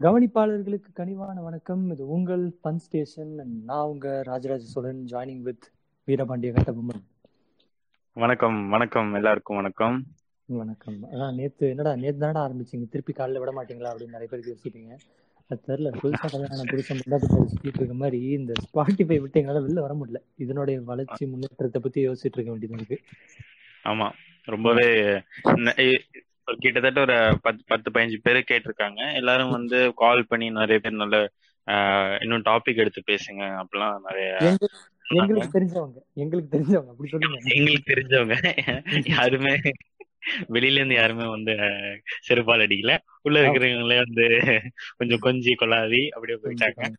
கவனிப்பாளர்களுக்கு கனிவான வணக்கம். இது உங்கள் பன் ஸ்டேஷன் நான் உங்க ராஜராஜ சோழன் ஜாயினிங் வித் வீரபாண்டிய கட்டபொம்மன். வணக்கம் வணக்கம். எல்லாருக்கும் வணக்கம். வணக்கம். அதான் நேத்து என்னடா நேத்து தானடா ஆரம்பிச்சீங்க? திருப்பி காலைல விட மாட்டீங்களா அப்படின்னு நிறைய பேருக்கு யோசிப்பீங்க அது தெரியல புதுசா கல்யாணம் புதுசா முன்னாடி சுத்திட்டு இருக்க மாதிரி இந்த ஸ்பாட்டிஃபை விட்டு எங்களால வெளில வர முடியல. இதனுடைய வளர்ச்சி முன்னேற்றத்தை பத்தி யோசிச்சுட்டு இருக்க வேண்டியது இருக்கு. ஆமா. ரொம்பவே கிட்டத்தட்ட ஒரு பத்து பத்து பதினஞ்சு பேர் கேட்டிருக்காங்க. எல்லாரும் வந்து கால் பண்ணி நிறைய பேர் நல்ல இன்னும் டாபிக் எடுத்து பேசுங்க. அப்படிலாம் நிறைய எங்க எங்களுக்கு தெரிஞ்சவங்க. எங்களுக்கு தெரிஞ்சவங்க. அப்படி சொல்லுங்க. எங்களுக்கு தெரிஞ்சவங்க. யாருமே வெளியில இருந்து யாருமே வந்து செருப்பால் அடிக்கல. உள்ள இருக்கிறவங்களே வந்து கொஞ்சம் கொஞ்சி கொள்ளாதி அப்படியே போயிட்டாங்க.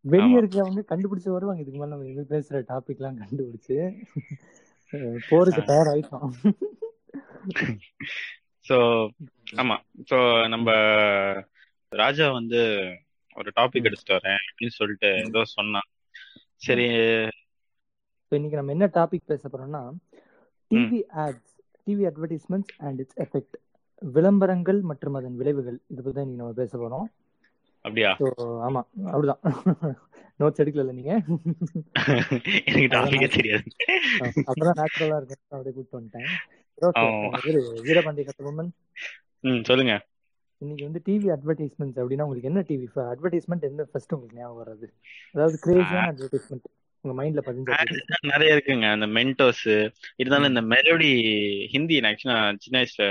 வெளிய. இருக்கிறவங்க கண்டுபிடிச்சு வருவாங்க. இதுக்கு மேல நம்ம பேசுற டாபிக் எல்லாம் கண்டுபிடிச்சு. போருக்கு தயாராயிட்டோம். சோ ஆமா. சோ நம்ம ராஜா வந்து ஒரு டாபிக் எடுத்துட்டு வரேன் அப்படின்னு சொல்லிட்டு ஏதோ சொன்னான் சரி. இப்போ இன்னைக்கு நம்ம என்ன டாபிக் பேச போறோம்னா TV ads TV advertisements and its effect விளம்பரங்கள் மற்றும் அதன் விளைவுகள். இதை பத்தி தான் நம்ம பேச போறோம். அப்படியா? ஆமா. அப்படிதான். நோட்ஸ் எடுக்கல நீங்க? எனக்கு டாபிக்கே தெரியாது. அப்பதான் நேச்சுரலா இருக்கும் அப்படியே கூப்பிட்டு வந்துட்டேன். வீரபாண்டிய கட்டபொம்மன் ம் சொல்லுங்க. இன்னைக்கு வந்து டிவி அட்வர்டைஸ்மெண்ட்ஸ் அப்படின்னா உங்களுக்கு என்ன டிவி அட்வர்டைஸ்மெண்ட் என்ன ஃபர்ஸ்ட் உங்களுக்கு ஞாபகம் வர்றது? அதாவது கிரேசியான அட்வர்டைஸ்மெண்ட் உங்க மைண்ட்ல பதிஞ்ச. நிறைய இருக்குங்க. அந்த மென்டோஸ் இருந்தாலும் இந்த மெலோடி ஹிந்தி ஆக்சுவலா சின்ன வயசுல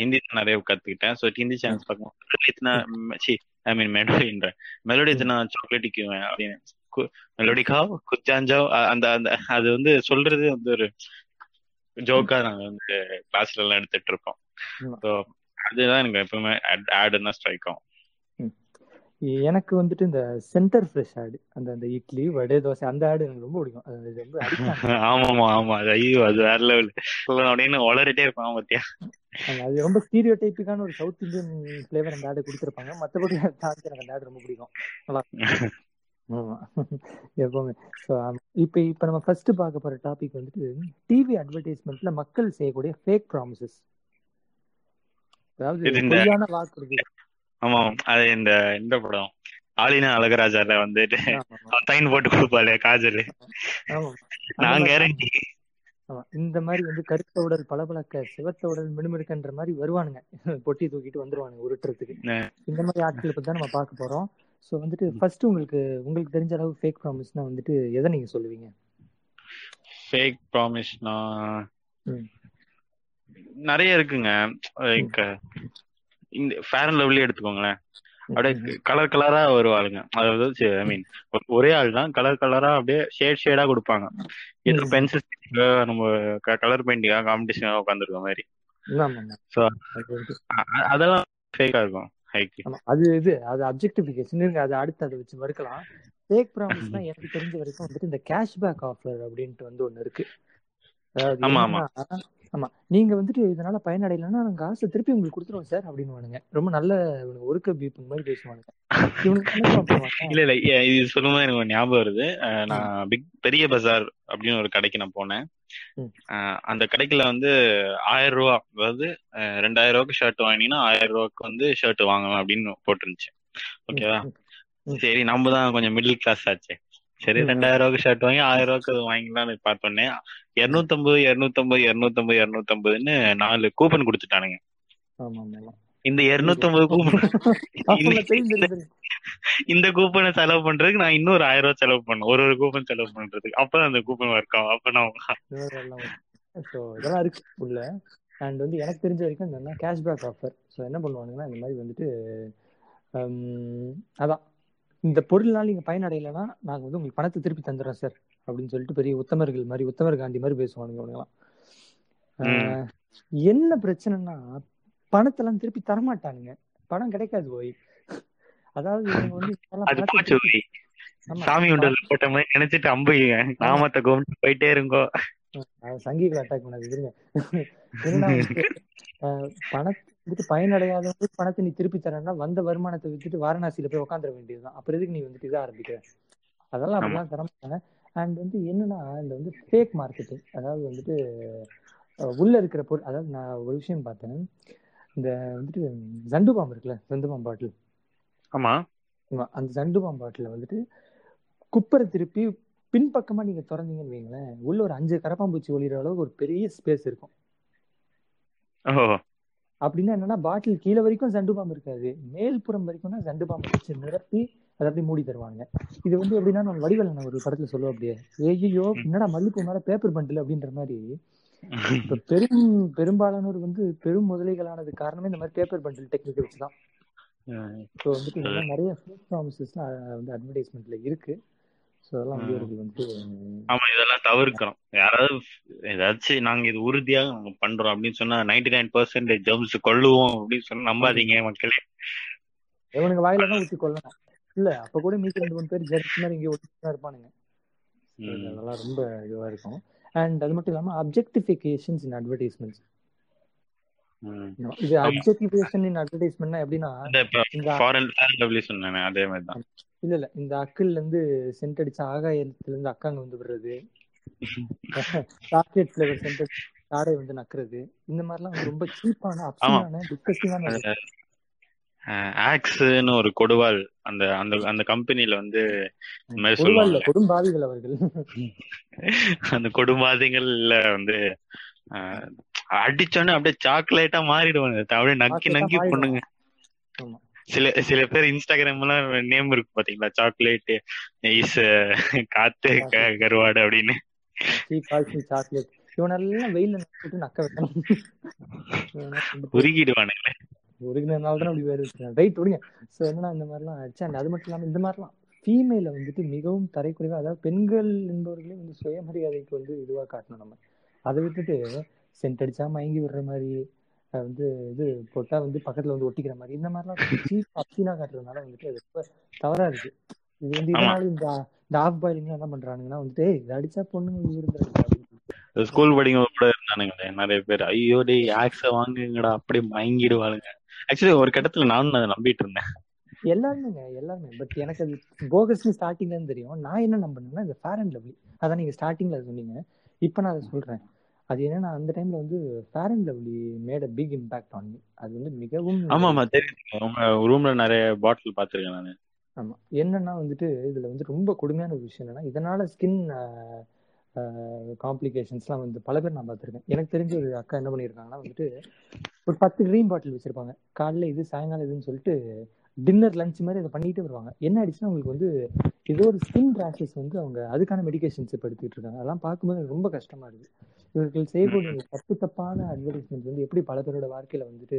ஹிந்தி தான் நிறைய கத்துக்கிட்டேன். So Hindi channels see I mean மெலோடின்ற melody இத்தனை சாக்லேட் அப்படின்னு. மெலோடி காவ் குச்சாஞ்சாவ் அந்த அந்த அது வந்து சொல்றது வந்து ஒரு ஜோக்கா நாங்க வந்து கிளாஸ்ல எல்லாம் எடுத்துட்டு. ஸோ அதுதான் எனக்கு எப்பவுமே ஆடுன்னு தான் ஸ்ட்ரைக் ஆகும். எனக்கு வந்துட்டு இந்த சென்டர் ஃப்ரெஷ் ஆடு அந்த அந்த இட்லி வடை தோசை அந்த ஆடு எனக்கு ரொம்ப பிடிக்கும். ஆமாமா ஆமா. அது ஐயோ அது வேற லெவல் அப்படின்னு வளரிட்டே இருப்பான் பாத்தியா? அது ரொம்ப ஸ்டீரியோ டைப்பிக்கான ஒரு சவுத் இந்தியன் ஃபிளேவர் அந்த ஆடு கொடுத்துருப்பாங்க. மற்றபடி எனக்கு அந்த ஆடு ரொம்ப பிடிக்கும். நல்லா. இருக்கும். ஆமா. எப்பவுமே. ஸோ இப்போ இப்போ நம்ம ஃபர்ஸ்ட் பார்க்க போற டாபிக் வந்துட்டு டிவி அட்வர்டைஸ்மெண்ட்ல மக்கள் செய்யக்கூடிய ஃபேக் ப்ராமிசஸ் அதாவது பொய்யான வாக்குறுதி ஆமா அது இந்த இந்த படம். ஆலினா அழகராஜால வந்துட்டு சைன் போட்டு கொடுப்பாளே காஜல். நான் கேரண்டி ஆமா. இந்த மாதிரி வந்து கருத்த உடல் பளபளக்க சிவத்த உடல் மினுமினுக்கன்ற மாதிரி வருவானுங்க. பொட்டி தூக்கிட்டு வந்துருவானுங்க உருட்டுறதுக்கு. இந்த மாதிரி ஆட்களை பத்தி தான் நம்ம பார்க்க போறோம். ஸோ வந்துட்டு ஃபர்ஸ்ட் உங்களுக்கு உங்களுக்கு தெரிஞ்ச அளவு ஃபேக் ப்ராமிஸ்னா வந்துட்டு எதை நீங்க சொல்லுவீங்க? ஃபேக் ப்ராமிஸ்னா. நிறைய இருக்குங்க. லைக் இந்த ஃபேர் அண்ட் லவ்லி எடுத்துக்கோங்களேன். அப்படியே கலர் கலரா வருவாளுங்க. அதாவது ஐ மீன் ஒரே ஆள் தான். கலர் கலரா அப்படியே ஷேட் ஷேடா கொடுப்பாங்க. ம். பென்சில் நம்ம கலர் பெயிண்டிங்கா காம்படிஷன் உட்காந்துருக்க மாதிரி. அதெல்லாம் ஃபேக்கா இருக்கும். அது இது அது அப்ஜெக்டிஃபிகேஷன் இருக்கு. அது அடுத்து அதை வச்சு மறுக்கலாம். ஃபேக் ப்ராமிஸ்னா எனக்கு தெரிஞ்ச வரைக்கும் வந்துட்டு இந்த கேஷ்பேக் ஆஃபர் அப்படின்ட்டு வந்து ஒண்ணு இருக்கு. அதாவது ஆமா, நீங்க வந்துட்டு இதனால பயனடையலைன்னா நாங்க காசு திருப்பி உங்களுக்கு கொடுத்துருவோம் சார் அப்படின்னு ரொம்ப நல்ல ஒருக்க பீப் மாதிரி பேசுவானுங்க. இல்ல இல்ல. இது சொல்லும்போது எனக்கு ஞாபகம் வருது. நான் பிக் பெரிய பஜார் அப்படின்னு ஒரு கடைக்கு நான் போனேன். அந்த கடைக்குள்ள வந்து ஆயிரம் ரூபா அதாவது ரெண்டாயிரம் ரூபாய்க்கு ஷர்ட் வாங்கினீங்கன்னா ஆயிரம் ரூபாய்க்கு வந்து ஷர்ட் வாங்கலாம் அப்படின்னு போட்டுருந்துச்சு. ஓகேவா. சரி நம்ம தான் கொஞ்சம் மிடில் கிளாஸ் ஆச்சே. சரி. ரெண்டாயிரம் ரூபாய்க்கு ஷர்ட் வாங்கி ஆயிரம் ரூபாய்க்கு அது வாங்கிக்கலாம்னு பார்த்தோன்னே இருநூத்தம்பது இருநூத்தம்பது இருநூத்தம்பது இருநூத்தம்பதுன்னு நாலு கூப்பன் கொடுத்துட்டானுங்க. இந்த இருநூத்தம்பது கூப்பன். இந்த கூப்பனை செலவு பண்றதுக்கு நான் இன்னொரு ஆயிரம் ரூபாய் செலவு பண்ணேன் ஒரு ஒரு கூப்பன் செலவு பண்றதுக்கு. அப்பதான் அந்த கூப்பன் ஒர்க் ஆகும். அப்ப இதெல்லாம் இருக்கு உள்ள. அண்ட் வந்து எனக்கு தெரிஞ்ச வரைக்கும் என்னன்னா கேஷ்பேக் ஆஃபர் ஸோ என்ன பண்ணுவானுங்கன்னா இந்த மாதிரி வந்துட்டு அதான். இந்த பொருள்னால நீங்க பயனடையலைன்னா நாங்க வந்து உங்களுக்கு பணத்தை திருப்பி தந்துடுறோம் சார் அப்படின்னு சொல்லிட்டு பெரிய உத்தமர்கள் மாதிரி உத்தமர் காந்தி மாதிரி பேசுவானுங்க ஆஹ், என்ன பிரச்சனைனா பணத்தெல்லாம் திருப்பி தரமாட்டானுங்க. பணம் கிடைக்காது போய். அதாவது இவங்க வந்து சாமி உண்டல் போட்ட மாதிரி நினைச்சிட்டு அம்புங்க நாமத்தை கும்பிட்டு போயிட்டே இருங்கோ. சங்கிகளை அட்டாக் பண்ணாது பணத்தை வந்துட்டு பயனடையாதவங்களுக்கு பணத்தை நீ திருப்பி தரேன்னா வந்த வருமானத்தை வித்துட்டு வாரணாசியில போய் உட்காந்துட வேண்டியதுதான். அப்புறம் எதுக்கு நீ வந்துட்டு இதை ஆரம்பிக்கிற? அதெல்லாம் அப்படிலாம் தர மாட்டாங்க. அண்ட் வந்து என்னன்னா இந்த வந்து ஃபேக் மார்க்கெட்டிங் அதாவது வந்துட்டு உள்ள இருக்கிற பொருள் அதாவது நான் ஒரு விஷயம் பார்த்தேன். இந்த வந்துட்டு ஜண்டு பாம்பு இருக்குல்ல ஜண்டு பாம்பு பாட்டில். ஆமா. அந்த ஜண்டு பாம் பாட்டில வந்துட்டு குப்பரை திருப்பி பின்பக்கமா நீங்க திறந்தீங்கன்னு வைங்களேன் உள்ள ஒரு அஞ்சு கரப்பாம்பூச்சி ஒளிகிற அளவுக்கு ஒரு பெரிய ஸ்பேஸ் இருக்கும். அப்படின்னா என்னன்னா பாட்டில் கீழே வரைக்கும் ஜண்டு பாம்பு இருக்காது. மேல்புறம் வரைக்கும் தான் ஜண்டு பாம்பு வச்சு நிரப்பி அதை அப்படியே மூடி தருவாங்க. இது வந்து எப்படின்னா நம்ம வடிவேலன் ஒரு படத்துல சொல்லுவோம் அப்படியே ஏய்யோ என்னடா மல்லிப்பூ மேல பேப்பர் பண்டில் அப்படின்ற மாதிரி. இப்ப பெரும் பெரும்பாலானோர் வந்து பெரும் முதலைகளானது காரணமே இந்த மாதிரி பேப்பர் பண்டில் டெக்னிக் வச்சுதான். ஸோ வந்துட்டு நிறைய ஃபேக் ப்ராமிசஸ்லாம் வந்து அட்வர்டைஸ்மெண்ட்ல இருக்கு. ஆமா இதெல்லாம் தவிர்க்கிறோம் யாராவது ஏதாச்சும் நாங்க இது உறுதியாக நாங்க பண்றோம் அப்படின்னு சொன்னா நைன்டி நைன் பர்சன்டேஜ் ஜம்ஸ் கொள்ளுவோம் அப்படின்னு சொன்னா நம்பாதீங்க மக்களே. இவனுக்கு வாயில தான் ஊற்றி கொள்ளணும் இல்ல அப்ப கூட மீதி ரெண்டு மூணு பேர் ஜெர்ஸ் மாதிரி இங்கே ஒட்டி இருப்பானுங்க. அதெல்லாம் ரொம்ப இதுவா இருக்கும். அண்ட் அது மட்டும் இல்லாம அப்ஜெக்டிஃபிகேஷன்ஸ் இன் அட்வர்டைஸ்மெண்ட்ஸ் இது அப்ஜெக்டிஃபிகேஷன் இன் அட்வர்டைஸ்மெண்ட்னா எப்படின்னா ஃபாரின் சொன்னேன் அதே மாதிரி தான். இல்ல இல்ல. இந்த அக்கிள்ல இருந்து சென்ட் அடிச்ச ஆகாயத்துல இருந்து அக்காங்க வந்து விடுறது. சாக்லேட் ஃபிளேவர் சென்ட் காடை வந்து நக்குறது. இந்த மாதிரிலாம் ரொம்ப சீப்பான அப்சனான டிஸ்கஸ்டிங்கான ஆக்ஸ்னு ஒரு கொடுவால் அந்த அந்த அந்த கம்பெனில வந்து கொடும்பாவிகள் அவர்கள். அந்த கொடுமாதிங்கள்ல வந்து ஆஹ், அடிச்சோன்னே அப்படியே சாக்லேட்டா மாறிடுவாங்க. அப்படியே நக்கி நக்கி. பொண்ணுங்க சில சில பேர் இன்ஸ்டாகிராம்லாம் நேம் இருக்கு பாத்தீங்களா? சாக்லேட் இஸ் காத்து கருவாடு அப்படின்னு. சாக்லேட் இவனெல்லாம் வெயில்ல நட்டு நக்க வைக்கணும். உருகிடுவானுங்களே. ஒருங்கினால தான் அப்படி வேறு ரைட் விடுங்க ஸோ என்னன்னா இந்த மாதிரிலாம் ஆச்சு அண்ட் அது மட்டும் இல்லாமல் இந்த மாதிரிலாம். ஃபீமேல வந்துட்டு மிகவும் தரைக்குறைவா அதாவது பெண்கள் என்பவர்களே வந்து சுயமரியாதைக்கு வந்து இதுவா காட்டணும் நம்ம. அதை விட்டுட்டு சென்ட் அடிச்சா மயங்கி விடுற மாதிரி வந்து இது போட்டா வந்து பக்கத்துல வந்து ஒட்டிக்கிற மாதிரி இந்த மாதிரிலாம் சீப் அப்சீனா காட்டுறதுனால வந்துட்டு அது ரொம்ப தவறா இருக்கு. இது வந்து. இதனால இந்த இந்த ஆஃப் பாயிலிங் என்ன பண்றானுங்கன்னா வந்துட்டு "ஏய், இது அடிச்சா பொண்ணுங்க விழுந்துருக்கு ஸ்கூல் படிக்கும் கூட இருந்தானுங்களே நிறைய பேர் ஐயோ டேய் ஆக்ஸ வாங்குங்கடா அப்படியே மயங்கிடுவாளுங்க. ஆக்சுவலி ஒரு கட்டத்துல நானும் அதை நம்பிட்டு இருந்தேன். எல்லாருமேங்க எல்லாருமே. பட் எனக்கு அது போகஸ்னு ஸ்டார்டிங்ல இருந்து தெரியும். நான் என்ன நம்பினேன்னா இந்த ஃபேர் அண்ட் லவ்லி அதான் நீங்க ஸ்டார்டிங்ல சொன்னீங்க. இப்போ நான் அதை சொல்றேன். அது என்னன்னா அந்த டைம்ல வந்து Fair and Lovely made a big impact on me அது வந்து மிகவும் ஆமா ஆமா தெரியுது உங்க ரூம்ல நிறைய பாட்டில் பாத்திருக்கேன் நானு. ஆமா. என்னன்னா வந்துட்டு இதுல வந்து ரொம்ப கொடுமையான ஒரு விஷயம் என்னன்னா இதனால ஸ்கின் காம்ப்ளிகேஷன்ஸ்லாம் வந்து பல பேர் நான் பார்த்துருக்கேன். எனக்கு தெரிஞ்ச ஒரு அக்கா என்ன பண்ணியிருக்காங்கன்னா வந்துட்டு ஒரு பத்து க்ரீன் பாட்டில் வச்சிருப்பாங்க. காலைல இது சாயங்காலம் இதுன்னு சொல்லிட்டு டின்னர் லஞ்ச் மாதிரி அதை பண்ணிட்டு வருவாங்க. என்ன ஆயிடுச்சுன்னா அவங்களுக்கு வந்து ஏதோ ஒரு ஸ்கின் ரேஷஸ் வந்து அவங்க அதுக்கான மெடிகேஷன்ஸ் இப்போ எடுத்துக்கிட்டு இருக்காங்க. அதெல்லாம் பார்க்கும்போது ரொம்ப கஷ்டமா இருக்கு. இவர்கள் செய்யக்கூடிய தப்பு தப்பான அட்வர்டைஸ்மெண்ட் வந்து எப்படி பல பேரோட வாழ்க்கையில வந்துட்டு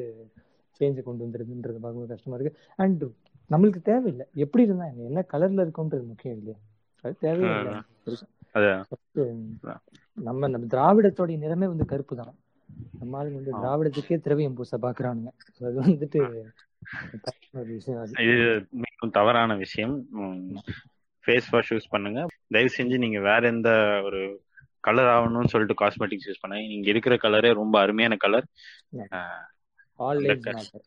சேஞ்சை கொண்டு வந்துருதுன்றது பார்க்கும்போது கஷ்டமா இருக்கு. அண்ட் நம்மளுக்கு தேவையில்லை. எப்படி இருந்தா என்ன? என்ன கலர்ல இருக்கும்ன்றது முக்கியம் இல்லையா? அது தேவையே இல்லை. அதான் நம்ம நம்ம திராவிடத்தோடைய நிறமே வந்து கருப்பு தான். நம்ம ஆளுங்க வந்து திராவிடத்துக்கே திரவியம் பூச பாக்குறானுங்க அது வந்துட்டு இது மிகவும் தவறான விஷயம். ஃபேஸ் வாஷ் யூஸ் பண்ணுங்க. தயவு செஞ்சு நீங்க வேற எந்த ஒரு கலர் ஆகணும்னு சொல்லிட்டு காஸ்மெட்டிக்ஸ் யூஸ் பண்ணாங்க நீங்க இருக்கிற கலரே ரொம்ப அருமையான கலர் மேட்டர்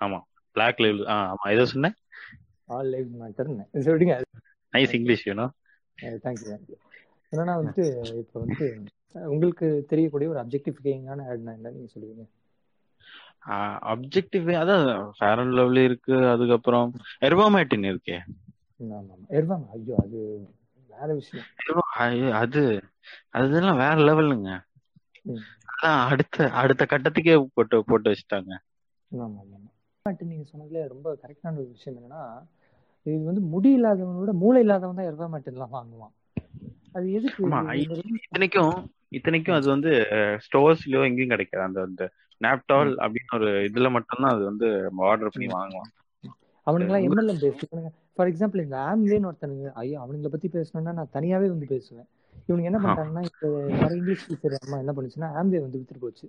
ஆமா பிளாக் ஆ ஆமா. ஏதோ சொன்னேன்? ஆல் லைஃப் மேட்டர்னு சொல்லிடுங்க. நைஸ் இங்கிலீஷ் வேணும் தேங்க்யூ தேங்க்யூ என்னன்னா வந்துட்டு இப்போ வந்து உங்களுக்கு தெரியக்கூடிய ஒரு அப்ஜெக்டிஃபிகேஷனான ஆட்னா என்ன நீங்க சொல்லுவீங்க. அப்ஜெக்டிவ் அதான் ஃபேர் அண்ட் லவ்லி இருக்கு அதுக்கப்புறம் எர்வாமேட்டின் இருக்கே. எர்வாமா ஐயோ அது வேற விஷயம். அது அதெல்லாம் வேற லெவலுங்க. அதான் அடுத்த அடுத்த கட்டத்துக்கே போட்டு போட்டு வச்சுட்டாங்க. நீங்க சொன்னதுல ரொம்ப கரெக்டான ஒரு விஷயம் என்னன்னா இது வந்து முடி இல்லாதவனோட மூளை இல்லாதவன் தான் எர்வா எல்லாம் வாங்குவான். அது எதுக்கு இத்தனைக்கும் இத்தனைக்கும் அது வந்து ஸ்டோர்ஸ்லயோ எங்கேயும் கிடைக்காது அந்த அந்த நாப்டால் அப்படின்னு ஒரு இதுல மட்டும்தான் அது வந்து ஆர்டர் பண்ணி வாங்குவான் அவனுங்கெல்லாம் எம்எல்எம் பேசுவானுங்க ஃபார் எக்ஸாம்பிள் இந்த ஆம்லேன்னு ஒருத்தனுங்க ஐயோ அவனுங்களை பத்தி பேசணும்னா நான் தனியாவே வந்து பேசுவேன். இவனுங்க என்ன. பண்றாங்கன்னா இப்போ நிறைய இங்கிலீஷ் டீச்சர் அம்மா என்ன பண்ணுச்சுன்னா ஆம்லே வந்து வித்துட்டு போச்சு.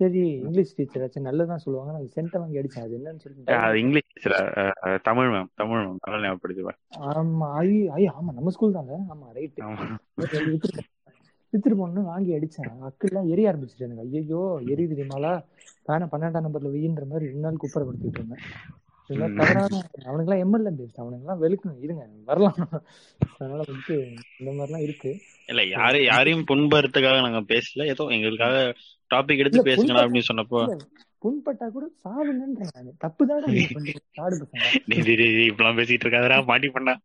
சரி இங்கிலீஷ் டீச்சர் ஆச்சு நல்லதான் சொல்லுவாங்க. நான் சென்ட்டை வாங்கி அடிச்சேன். அது என்னன்னு சொல்லிட்டு அது இங்கிலீஷ் அஹ், தமிழ் மேம் தமிழ் மேம் தமிழ் ஞாபகப்படுத்துவேன் ஆமா ஐயோ ஐயோ ஆமா நம்ம ஸ்கூல் தாங்க ஆமா ஆமா. வித்துட்டு போனோம்னு வாங்கி அடிச்சேன். அக்கெல்லாம் எரிய ஆரம்பிச்சிட்டு எனக்கு ஐயோ எரியுது தெரியுமாலா தானே பன்னெண்டாம் நம்பர்ல வெயின்ற மாதிரி ரெண்டு நாள் குப்பரப்படுத்திட்டு இருந்தேன். இந்த மாதிரி ம். தவறான அவனுங்கெல்லாம் எம்எல்ஏ பேஸ்ட் அவனுங்கெல்லாம் வெளுக்கணும் இருங்க வரலாம். அதனால வந்துட்டு இந்த மாதிரிலாம் இருக்கு. இல்ல யாரையும் யாரையும் புண்படுறதுக்காக நாங்க பேசல. ஏதோ எங்களுக்காக டாபிக் எடுத்து இல்ல, பேசுங்க புண்படுத்த- அப்படின்னு சொன்னப்போ. புண்பட்டா கூட சாவுங்கன்றேன் நானு. தப்பு தானே பசங்க. டேய், இப்படிலாம் பேசிட்டு இருக்காதடா மாட்டி பண்ணா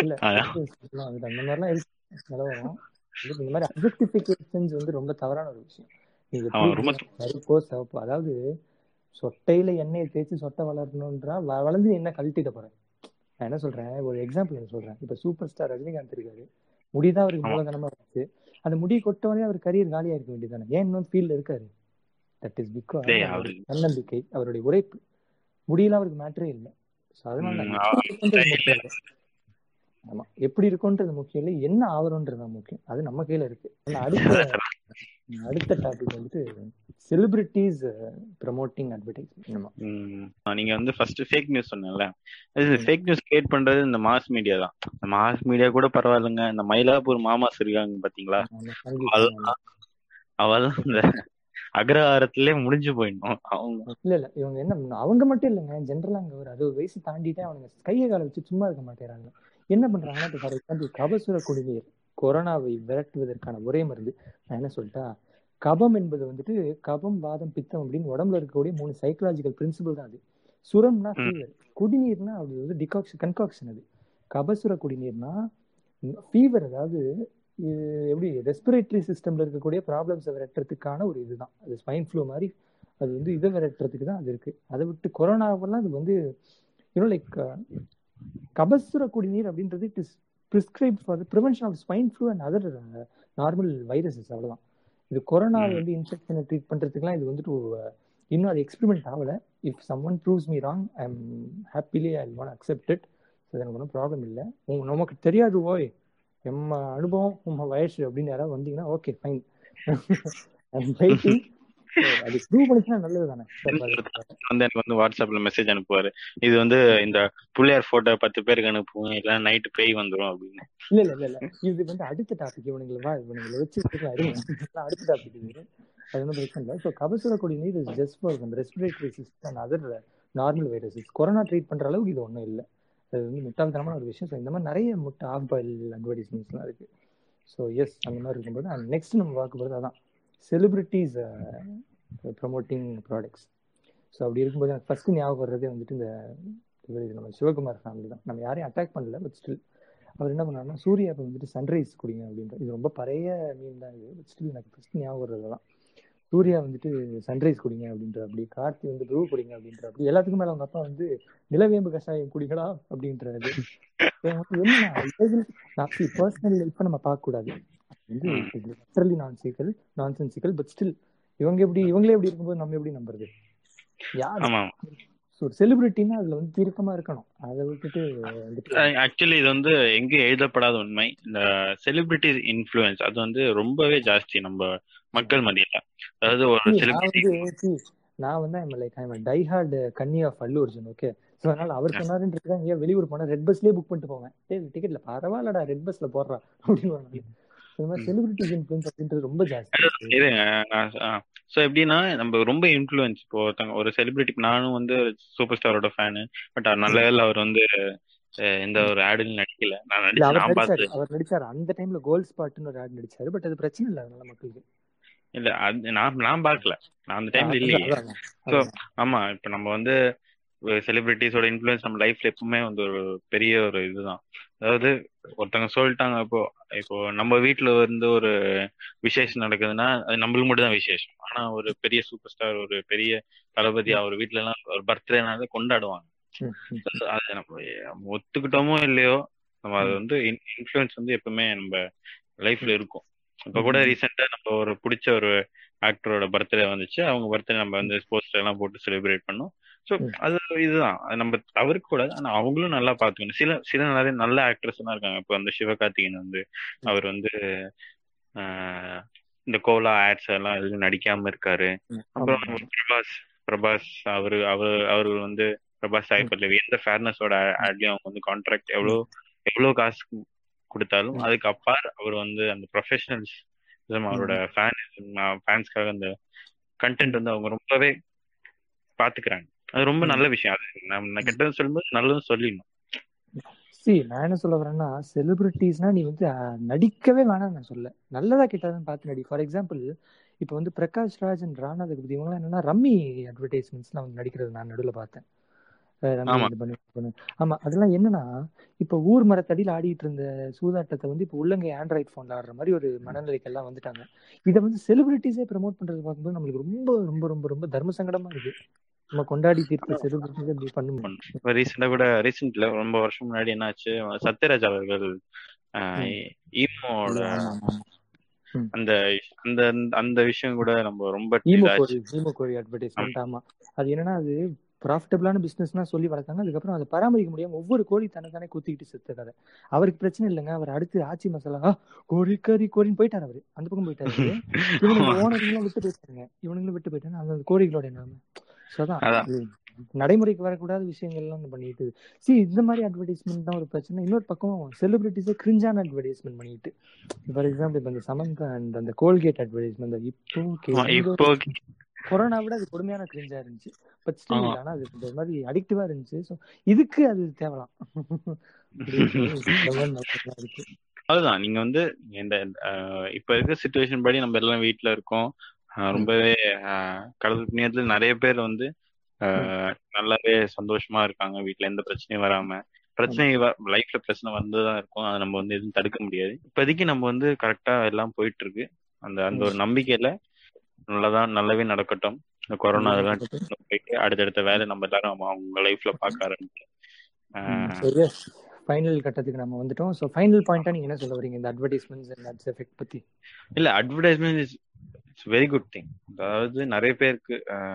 இல்ல அதான். சொல்லலாம் அது அந்த மாதிரிலாம் இருக்கு. நிலவரம் இது இந்த மாதிரி வந்து ரொம்ப தவறான ஒரு விஷயம். நீங்க கருப்போ சிவப்போ. அதாவது சொட்டையில எண்ணெயை தேய்ச்சி சொட்டை வளரணுன்றா வளர்ந்து என்ன கழட்டிட போறேன்? நான் என்ன சொல்றேன்? ஒரு எக்ஸாம்பிள் நான் சொல்றேன். இப்ப சூப்பர் ஸ்டார் ரஜினிகாந்த் இருக்காரு. முடிதான் அவருக்கு. மூலதனமா இருந்துச்சு அந்த முடி கொட்டவனே அவர் கரியர் காலியா இருக்க வேண்டியதானே ஏன் இன்னும் ஃபீல்ட்ல இருக்காரு? தட் இஸ் பிகாஸ் தன்னம்பிக்கை அவருடைய உழைப்பு. முடியல அவருக்கு மேட்டரே இல்லை. ஸோ அதனால ஆமா. எப்படி இருக்குன்றது முக்கியம் இல்லை. என்ன ஆவறோன்றது தான் முக்கியம். அது நம்ம கையில இருக்கு. அடுத்த அடுத்த டாபிக் வந்துட்டு செலிபிரிட்டிஸ் ப்ரமோட்டிங் அட்வர்டைஸ்மெண்ட். நீங்க வந்து ஃபர்ஸ்ட் ஃபேக் நியூஸ் இது ஃபேக் நியூஸ் கிரியேட் பண்றது இந்த மாஸ் மீடியா தான். மாஸ் மீடியா கூட பரவாயில்லைங்க. இந்த மயிலாப்பூர் மாமாஸ் இருக்காங்க பாத்தீங்களா? அவெல்லாம் இந்த அக்ரஹாரத்திலே முடிஞ்சு போயிடணும். அவங்க. இல்ல இல்ல. இவங்க என்ன? அவங்க மட்டும் இல்லைங்க. ஜென்ரலா அங்க ஒரு அறுபது வயசு தாண்டிட்டே அவனுங்க கையை காலை வச்சு சும்மா இருக்க மாட்டேறாங்க. என்ன பண்றாங்கன்னா இப்ப ஃபார் எக்ஸாம்பிள் கபசுர குடிநீர் கொரோனாவை விரட்டுவதற்கான ஒரே மருந்து நான் என்ன சொல்லிட்டா கபம் என்பது வந்துட்டு கபம் வாதம் பித்தம் அப்படின்னு உடம்புல இருக்கக்கூடிய மூணு சைக்கலாஜிக்கல் பிரின்சிபல் தான் அது. சுரம்னா. ஃபீவர் குடிநீர்னா அது வந்து டிகாக்ஷன் கன்காக்ஷன் அது. கபசுர குடிநீர்னா ஃபீவர் அதாவது எப்படி ரெஸ்பிரேட்டரி சிஸ்டம்ல இருக்கக்கூடிய ப்ராப்ளம்ஸை விரட்டுறதுக்கான ஒரு இதுதான். அது ஸ்பைன் ஃப்ளூ மாதிரி அது வந்து இதை விரட்டுறதுக்கு தான் அது இருக்கு. அதை விட்டு கொரோனாவெல்லாம் அது வந்து யூனோ லைக் கபசுர குடிநீர் அப்படின்றது it is prescribe for prevention of swine flu and other normal viruses அவ்வளவுதான். இது கொரோனா. வந்து இன்ஃபெக்ஷனை ட்ரீட் பண்றதுக்குலாம் இது வந்துட்டு uh, இன்னும் அது எக்ஸ்பெரிமெண்ட் ஆகல. If someone proves me wrong I am happily I won accept it எனக்கு ஒன்றும் ப்ராப்ளம் இல்லை. நமக்கு தெரியாது ஓய் எம்ம அனுபவம் உம்ம வயசு அப்படின்னு யாராவது வந்தீங்கன்னா ஓகே ஃபைன் அது ப்ரூவ் பண்ணிச்சுன்னா நல்லது தானே வந்து எனக்கு வந்து வாட்ஸ்அப்ல மெசேஜ் அனுப்புவாரு. இது வந்து இந்த புள்ளையார் போட்டோ பத்து பேருக்கு அனுப்புவோம் இல்ல நைட்டு பேய் வந்துரும் அப்படின்னு. இல்ல இல்ல இல்ல இது வந்து அடுத்த டாபிக் இவனுங்களை இவனுங்களை வச்சு அடுத்த டாபிக் இது. அது ஒன்றும் பிரச்சனை இல்லை. So Kabasura Kudineer is just for நம்ம respiratory system other normal viruses corona treat பண்ற அளவுக்கு இது ஒன்றும் இல்லை. அது வந்து முட்டாள்தனமான ஒரு விஷயம். ஸோ இந்த மாதிரி நிறைய முட்டை ஆஃப் பாயில் அட்வர்டைஸ்மெண்ட்ஸ்லாம் இருக்கு. ஸோ எஸ் அந்த மாதிரி இருக்கும்போது அண்ட் நெக்ஸ்ட் நம்ம பார்க்க போகிறது அதான். செலிபிரிட்டிஸ் ப்ரொமோட்டிங் ப்ராடக்ட்ஸ் ஸோ அப்படி இருக்கும்போது எனக்கு ஃபர்ஸ்ட் ஞாபகம் வர்றதே வந்துட்டு இந்த நம்ம சிவகுமார் ஃபேமிலி தான். நம்ம யாரையும் அட்டாக் பண்ணல பட் ஸ்டில் அவர் என்ன பண்ணாருன்னா சூர்யா இப்போ வந்துட்டு சன்ரைஸ் குடிங்க அப்படின்ற இது ரொம்ப பழைய மீன் தான் இது பட் ஸ்டில் எனக்கு ஃபர்ஸ்ட் ஞாபகம் தான் சூர்யா வந்துட்டு சன்ரைஸ் குடிங்க அப்படின்ற அப்படி கார்த்தி வந்து ப்ரூ குடிங்க அப்படின்ற அப்படி எல்லாத்துக்கும் மேல அவங்க அப்பா வந்து நிலவேம்பு கஷாயம் குடிங்களா அப்படின்றது நான் பர்சனல் லைஃப்பை நம்ம பார்க்க வந்து literally nonsical nonsensical but still இவங்க எப்படி இவங்களே எப்படி இருக்கும்போது நம்ம எப்படி நம்புறது? யார் ஸோ செலிபிரிட்டினா அதுல வந்து தீர்க்கமா இருக்கணும். அதை விட்டுட்டு ஆக்சுவலி இது வந்து எங்கேயும் எழுதப்படாத உண்மை. இந்த செலிபிரிட்டி இன்ஃப்ளூயன்ஸ் அது வந்து ரொம்பவே ஜாஸ்தி நம்ம மக்கள் மத்தியில. அதாவது ஒரு செலிபிரிட்டி நான் வந்து I'm like I'm die hard கன்னி of Allu Arjun okay so அதனால அவர் சொன்னாருன்றதுக்காக எங்கேயா வெளியூர் போனா ரெட் பஸ்லயே புக் பண்ணிட்டு போவேன். டேய் டிக்கெட்ல பரவாயில்லடா ரெட் பஸ்ல போடுறா அப்படின்னு இந்த மாதிரி அப்படின்றது ரொம்ப ஜாஸ்தி. ஸோ எப்படின்னா நம்ம ரொம்ப இன்ஃப்ளூயன்ஸ் இப்போ ஒருத்தங்க ஒரு செலிபிரிட்டி நானும் வந்து சூப்பர் ஸ்டாரோட ஃபேனு பட் நல்ல வேலை அவர் வந்து எந்த ஒரு ஆடிலும் நடிக்கல. நான் இல்ல நடிச்சு அவர் நடிச்சாரு. அந்த டைம்ல கோல்ட் ஸ்பாட்னு ஒரு ஆட் நடிச்சாரு. பட் அது பிரச்சனை இல்லை அதனால மக்களுக்கு. இல்ல அது நான் நான் பார்க்கல நான் அந்த டைம்ல இல்லையே. அதான். ஆமா இப்போ நம்ம வந்து செலிபிரிட்டிஸோட இன்ஃப்ளூயன்ஸ் நம்ம லைஃப்ல எப்பவுமே வந்து ஒரு பெரிய ஒரு இதுதான். அதாவது ஒருத்தவங்க சொல்லிட்டாங்க இப்போ இப்போ நம்ம வீட்ல வந்து ஒரு விசேஷம் நடக்குதுன்னா அது நம்மளுக்கு மட்டும் தான் விசேஷம். ஆனா ஒரு பெரிய சூப்பர் ஸ்டார் ஒரு பெரிய தளபதி அவர் வீட்ல எல்லாம் ஒரு பர்த்டேனால கொண்டாடுவாங்க. அது நம்ம நம்ம ஒத்துக்கிட்டோமோ இல்லையோ நம்ம அது வந்து இன்ஃப்ளூயன்ஸ் வந்து எப்பவுமே நம்ம லைஃப்ல இருக்கும். இப்ப கூட ரீசெண்டா நம்ம ஒரு பிடிச்ச ஒரு ஆக்டரோட பர்த்டே வந்துச்சு. அவங்க பர்த்டே நம்ம வந்து ஸ்போர்ட்ஸ் எல்லாம் போட்டு செலிப்ரேட் பண்ணோம். ஸோ ம். அது இதுதான். நம்ம தவிர்க்க கூடாது ஆனா அவங்களும் நல்லா பாத்துக்கணும் சில சில நிறைய நல்ல ஆக்ட்ரஸ் எல்லாம் இருக்காங்க. இப்போ வந்து சிவகார்த்திகேயன் வந்து அவர் வந்து இந்த கோலா ஆட்ஸ் எல்லாம் எதுவும் நடிக்காம இருக்காரு. அப்புறம். பிரபாஸ் பிரபாஸ் அவரு அவர் அவர் வந்து பிரபாஸ் பல்லவி எந்த ஃபேர்னஸோட ஆட்லயும் அவங்க வந்து கான்ட்ராக்ட் எவ்வளவு எவ்வளவு காசு கொடுத்தாலும். அதுக்கு அப்பார் அவர் வந்து அந்த ப்ரொஃபஷனல்ஸ் அவரோட ஃபேன் ஃபேன்ஸ்க்காக அந்த கண்டென்ட் வந்து அவங்க ரொம்பவே பாத்துக்கிறாங்க அது ரொம்ப. நல்ல விஷயம். அது நம்ம கெட்டது சொல்லும்போது நல்லதும் சொல்லிடணும். சி நான் என்ன சொல்ல வரேன்னா செலிபிரிட்டிஸ்னா நீ வந்து நடிக்கவே வேணாம் நான் சொல்ல நல்லதா கெட்டதான்னு பார்த்து நடி. ஃபார் எக்ஸாம்பிள் இப்போ வந்து பிரகாஷ் ராஜ் அண்ட் ராணா தகுதி இவங்கலாம் என்னன்னா ரம்மி அட்வர்டைஸ்மெண்ட்ஸ்லாம் வந்து நடிக்கிறது நான் நடுவில் பார்த்தேன். ஆமா. அதெல்லாம் என்னன்னா இப்போ ஊர் மரத்தடியில் ஆடிட்டு இருந்த சூதாட்டத்தை வந்து இப்போ உள்ளங்கை ஆண்ட்ராய்ட் ஃபோன்ல ஆடுற மாதிரி ஒரு மனநிலைக்கு எல்லாம் வந்துட்டாங்க. இதை வந்து செலிபிரிட்டிஸே ப்ரமோட் பண்றது பார்க்கும்போது நம்மளுக்கு ரொம்ப ரொம்ப ரொம்ப ரொம்ப தர்ம சங்கடமா இருக்கு. நம்ம கொண்டாடி தீர்த்த செலிபிரிட்டிஸ் இப்படி பண்ணும்போது இப்போ ரீசெண்டா கூட ரீசெண்ட்ல ரொம்ப வருஷம் முன்னாடி என்னாச்சு சத்யராஜ் அவர்கள். ஈமோட அந்த அந்த அந்த விஷயம் கூட நம்ம ரொம்ப ஈமோ கோழி அட்வர்டைஸ்மெண்ட் ஆமா. அது என்னன்னா அது ப்ராஃபிட்டபிளான பிசினஸ்னா சொல்லி வளர்த்தாங்க. அதுக்கப்புறம் அதை பராமரிக்க முடியாம ஒவ்வொரு கோழி தன்னை கூத்திக்கிட்டு செத்த கதை. அவருக்கு பிரச்சனை இல்லைங்க. அவர் அடுத்து ஆச்சி மசாலா "ஆ, கோழி கறி கோழின்னு போயிட்டாரு அவரு. அந்த பக்கம் போயிட்டாரு இவனுங்க ஓனருங்களும் விட்டு போயிட்டாங்க. இவனுங்களும் விட்டு போயிட்டாங்க. அந்த கோழிகளோட நிலைமை ஸோ அதான். நடைமுறைக்கு வரக்கூடாத விஷயங்கள்லாம் பண்ணிட்டு. சி இந்த மாதிரி அட்வர்டைஸ்மெண்ட் தான் ஒரு பிரச்சனை. இன்னொரு பக்கம் செலிபிரிட்டிஸே கிரிஞ்சான அட்வர்டைஸ்மெண்ட் பண்ணிட்டு. ஃபார் எக்ஸாம்பிள் இப்போ இந்த சமந்தா அண்ட் அந்த கோல்கேட் அட்வர்டைஸ்மெண்ட் இப்போ கொரோனா விட அது கொடுமையான கிரிஞ்சா இருந்துச்சு. பட் ஸ்டில் ஆனா அது இந்த மாதிரி அடிக்டிவா இருந்துச்சு. ஸோ இதுக்கு அது தேவலாம். அதுதான். நீங்க வந்து இந்த இப்ப இருக்க சுச்சுவேஷன் படி நம்ம எல்லாம் வீட்ல இருக்கோம். ரொம்பவே கடவுள் புண்ணியத்துல நிறைய பேர் வந்து நல்லாவே சந்தோஷமா இருக்காங்க. வீட்ல எந்த பிரச்சனையும் வராம. பிரச்சனை லைஃப்ல பிரச்சனை வந்துதான் இருக்கும். அதை நம்ம வந்து எதுவும் தடுக்க முடியாது. இப்போதைக்கு நம்ம வந்து கரெக்டா எல்லாம் போயிட்டு இருக்கு அந்த அந்த ஒரு நம்பிக்கையில நல்லதான் நல்லாவே நடக்கட்டும். இந்த கொரோனா அதெல்லாம் போயிட்டு அடுத்தடுத்த வேலை நம்ம எல்லாரும் அவங்க லைஃப்ல பார்க்க ஆரம்பிச்சு ஸோ எஸ் ஃபைனல் கட்டத்துக்கு நம்ம வந்துட்டோம். ஸோ ஃபைனல் பாயிண்டா நீங்க என்ன சொல்ல வரீங்க இந்த அட்வர்டைஸ்மெண்ட்ஸ் அண்ட் அட்ஸ் எஃபெக்ட் பத்தி. இல்ல advertisement it's very good thing அதாவது நிறைய பேருக்கு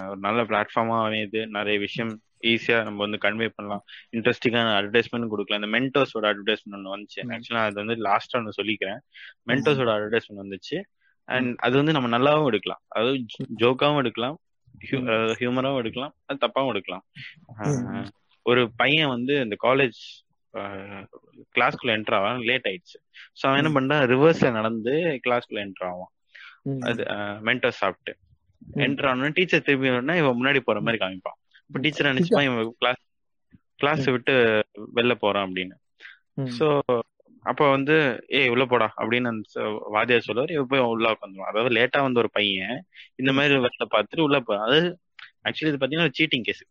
ஒரு நல்ல பிளாட்ஃபார்மா அமையுது. நிறைய விஷயம் ஈஸியா நம்ம வந்து கன்வே பண்ணலாம். இன்ட்ரெஸ்டிங்கான அட்வர்டைஸ்மெண்ட் கொடுக்கலாம். இந்த மென்டோஸோட அட்வர்டைஸ்மெண்ட் ஒன்று வந்துச்சு. ஆக்சுவலா அது வந்து லாஸ்டா ஒன்று சொல்லிக்கிறேன். மென்டோஸோட அட்வர்டைஸ்மெண்ட் வந்துச்சு. அண்ட் அது வந்து நம்ம நல்லாவும் எடுக்கலாம். அதாவது ஜோக்காவும் எடுக்கலாம். ஹியூமராவும் எடுக்கலாம். அது தப்பாவும் எடுக்கலாம். ஒரு பையன் வந்து இந்த காலேஜ் கிளாஸ்க்குள்ள என்டர் ஆவான். லேட் ஆயிடுச்சு. ஸோ அவன் என்ன பண்ணா ரிவர்ஸ்ல நடந்து கிளாஸ்க்குள்ள என்டர் ஆவான். அது மென்டர் சாப்பிட்டு. என்டர் ஆனா டீச்சர் திரும்பி இவன் முன்னாடி போற மாதிரி காமிப்பான். இப்போ டீச்சர் நினைச்சுப்பான் இவன் கிளாஸ் கிளாஸ் விட்டு வெளில போறான் அப்படின்னு. ஸோ அப்போ வந்து ஏய் உள்ள போடா அப்படின்னு அந்த ச- வாத்தியார் சொல்லுவார். இவன் போய் உள்ள உட்காந்துருவான் அதாவது லேட்டா வந்த ஒரு பையன் இந்த மாதிரி வேலை பார்த்துட்டு உள்ள போறான். அதாவது ஆக்சுவலி இது பாத்தீங்கன்னா சீட்டிங் கேஸ்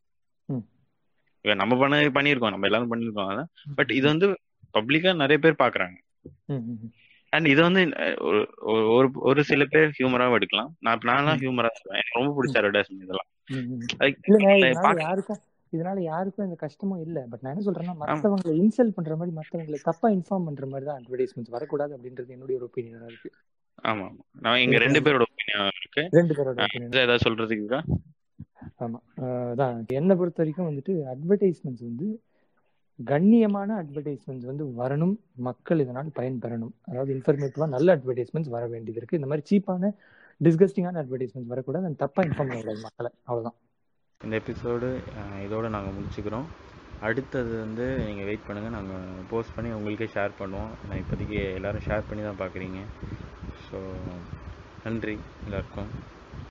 இவன் நம்ம பண்ண பண்ணியிருக்கோம். நம்ம எல்லாரும் பண்ணியிருக்கோம். அதான். பட் இது வந்து பப்ளிக்கா நிறைய பேர் பாக்குறாங்க. அண்ட் இது வந்து ஒரு ஒரு- சில பேர் ஹியூமராவும் எடுக்கலாம். நான் நான்லாம் ஹியூமரா சொல்லுவேன். எனக்கு ரொம்ப பிடிச்ச அட்வர்டைஸ்மெண்ட் இதெல்லாம். யாருக்கும் இதனால யாருக்கும் இந்த கஷ்டமும் இல்ல. பட் நான் என்ன சொல்றேன்னா மத்தவங்களை இன்சல்ட் பண்ற மாதிரி மத்தவங்களை தப்பா இன்ஃபார்ம் பண்ற மாதிரி தான் அட்வர்டைஸ்மெண்ட்ஸ் வரக்கூடாது அப்படின்றது என்னுடைய ஒரு ஒப்பீனியனா இருக்கு. ஆமா ஆமா நான் எங்க ரெண்டு பேரோட ஒப்பீனியன் இருக்கு. ரெண்டு பேரோட ஏதாவது சொல்றதுக்கு ஆமா. அதான் என்னை பொறுத்த வரைக்கும் வந்துட்டு அட்வர்டைஸ்மெண்ட்ஸ் வந்து கண்ணியமான அட்வர்டைஸ்மெண்ட்ஸ் வந்து வரணும். மக்கள் இதனால் பயன்பெறணும். அதாவது இன்ஃபர்மேட்டிவாக நல்ல அட்வர்டைஸ்மெண்ட்ஸ் வர வேண்டியது இருக்கு. இந்த மாதிரி சீப்பான டிஸ்கஸ்டிங்கான அட்வர்டைஸ்மெண்ட்ஸ் வரக்கூடாது. அந்த தப்பாக இன்ஃபார்ம் பண்ணக்கூடாது மக்களை. அவ்வளோதான் இந்த எபிசோடு இதோட நாங்கள் முடிச்சுக்கிறோம். அடுத்தது வந்து நீங்கள் வெயிட் பண்ணுங்கள் நாங்கள் போஸ்ட் பண்ணி உங்களுக்கே ஷேர் பண்ணுவோம். நான் இப்போதைக்கு எல்லோரும் ஷேர் பண்ணி தான் பார்க்குறீங்க. ஸோ நன்றி எல்லாருக்கும்.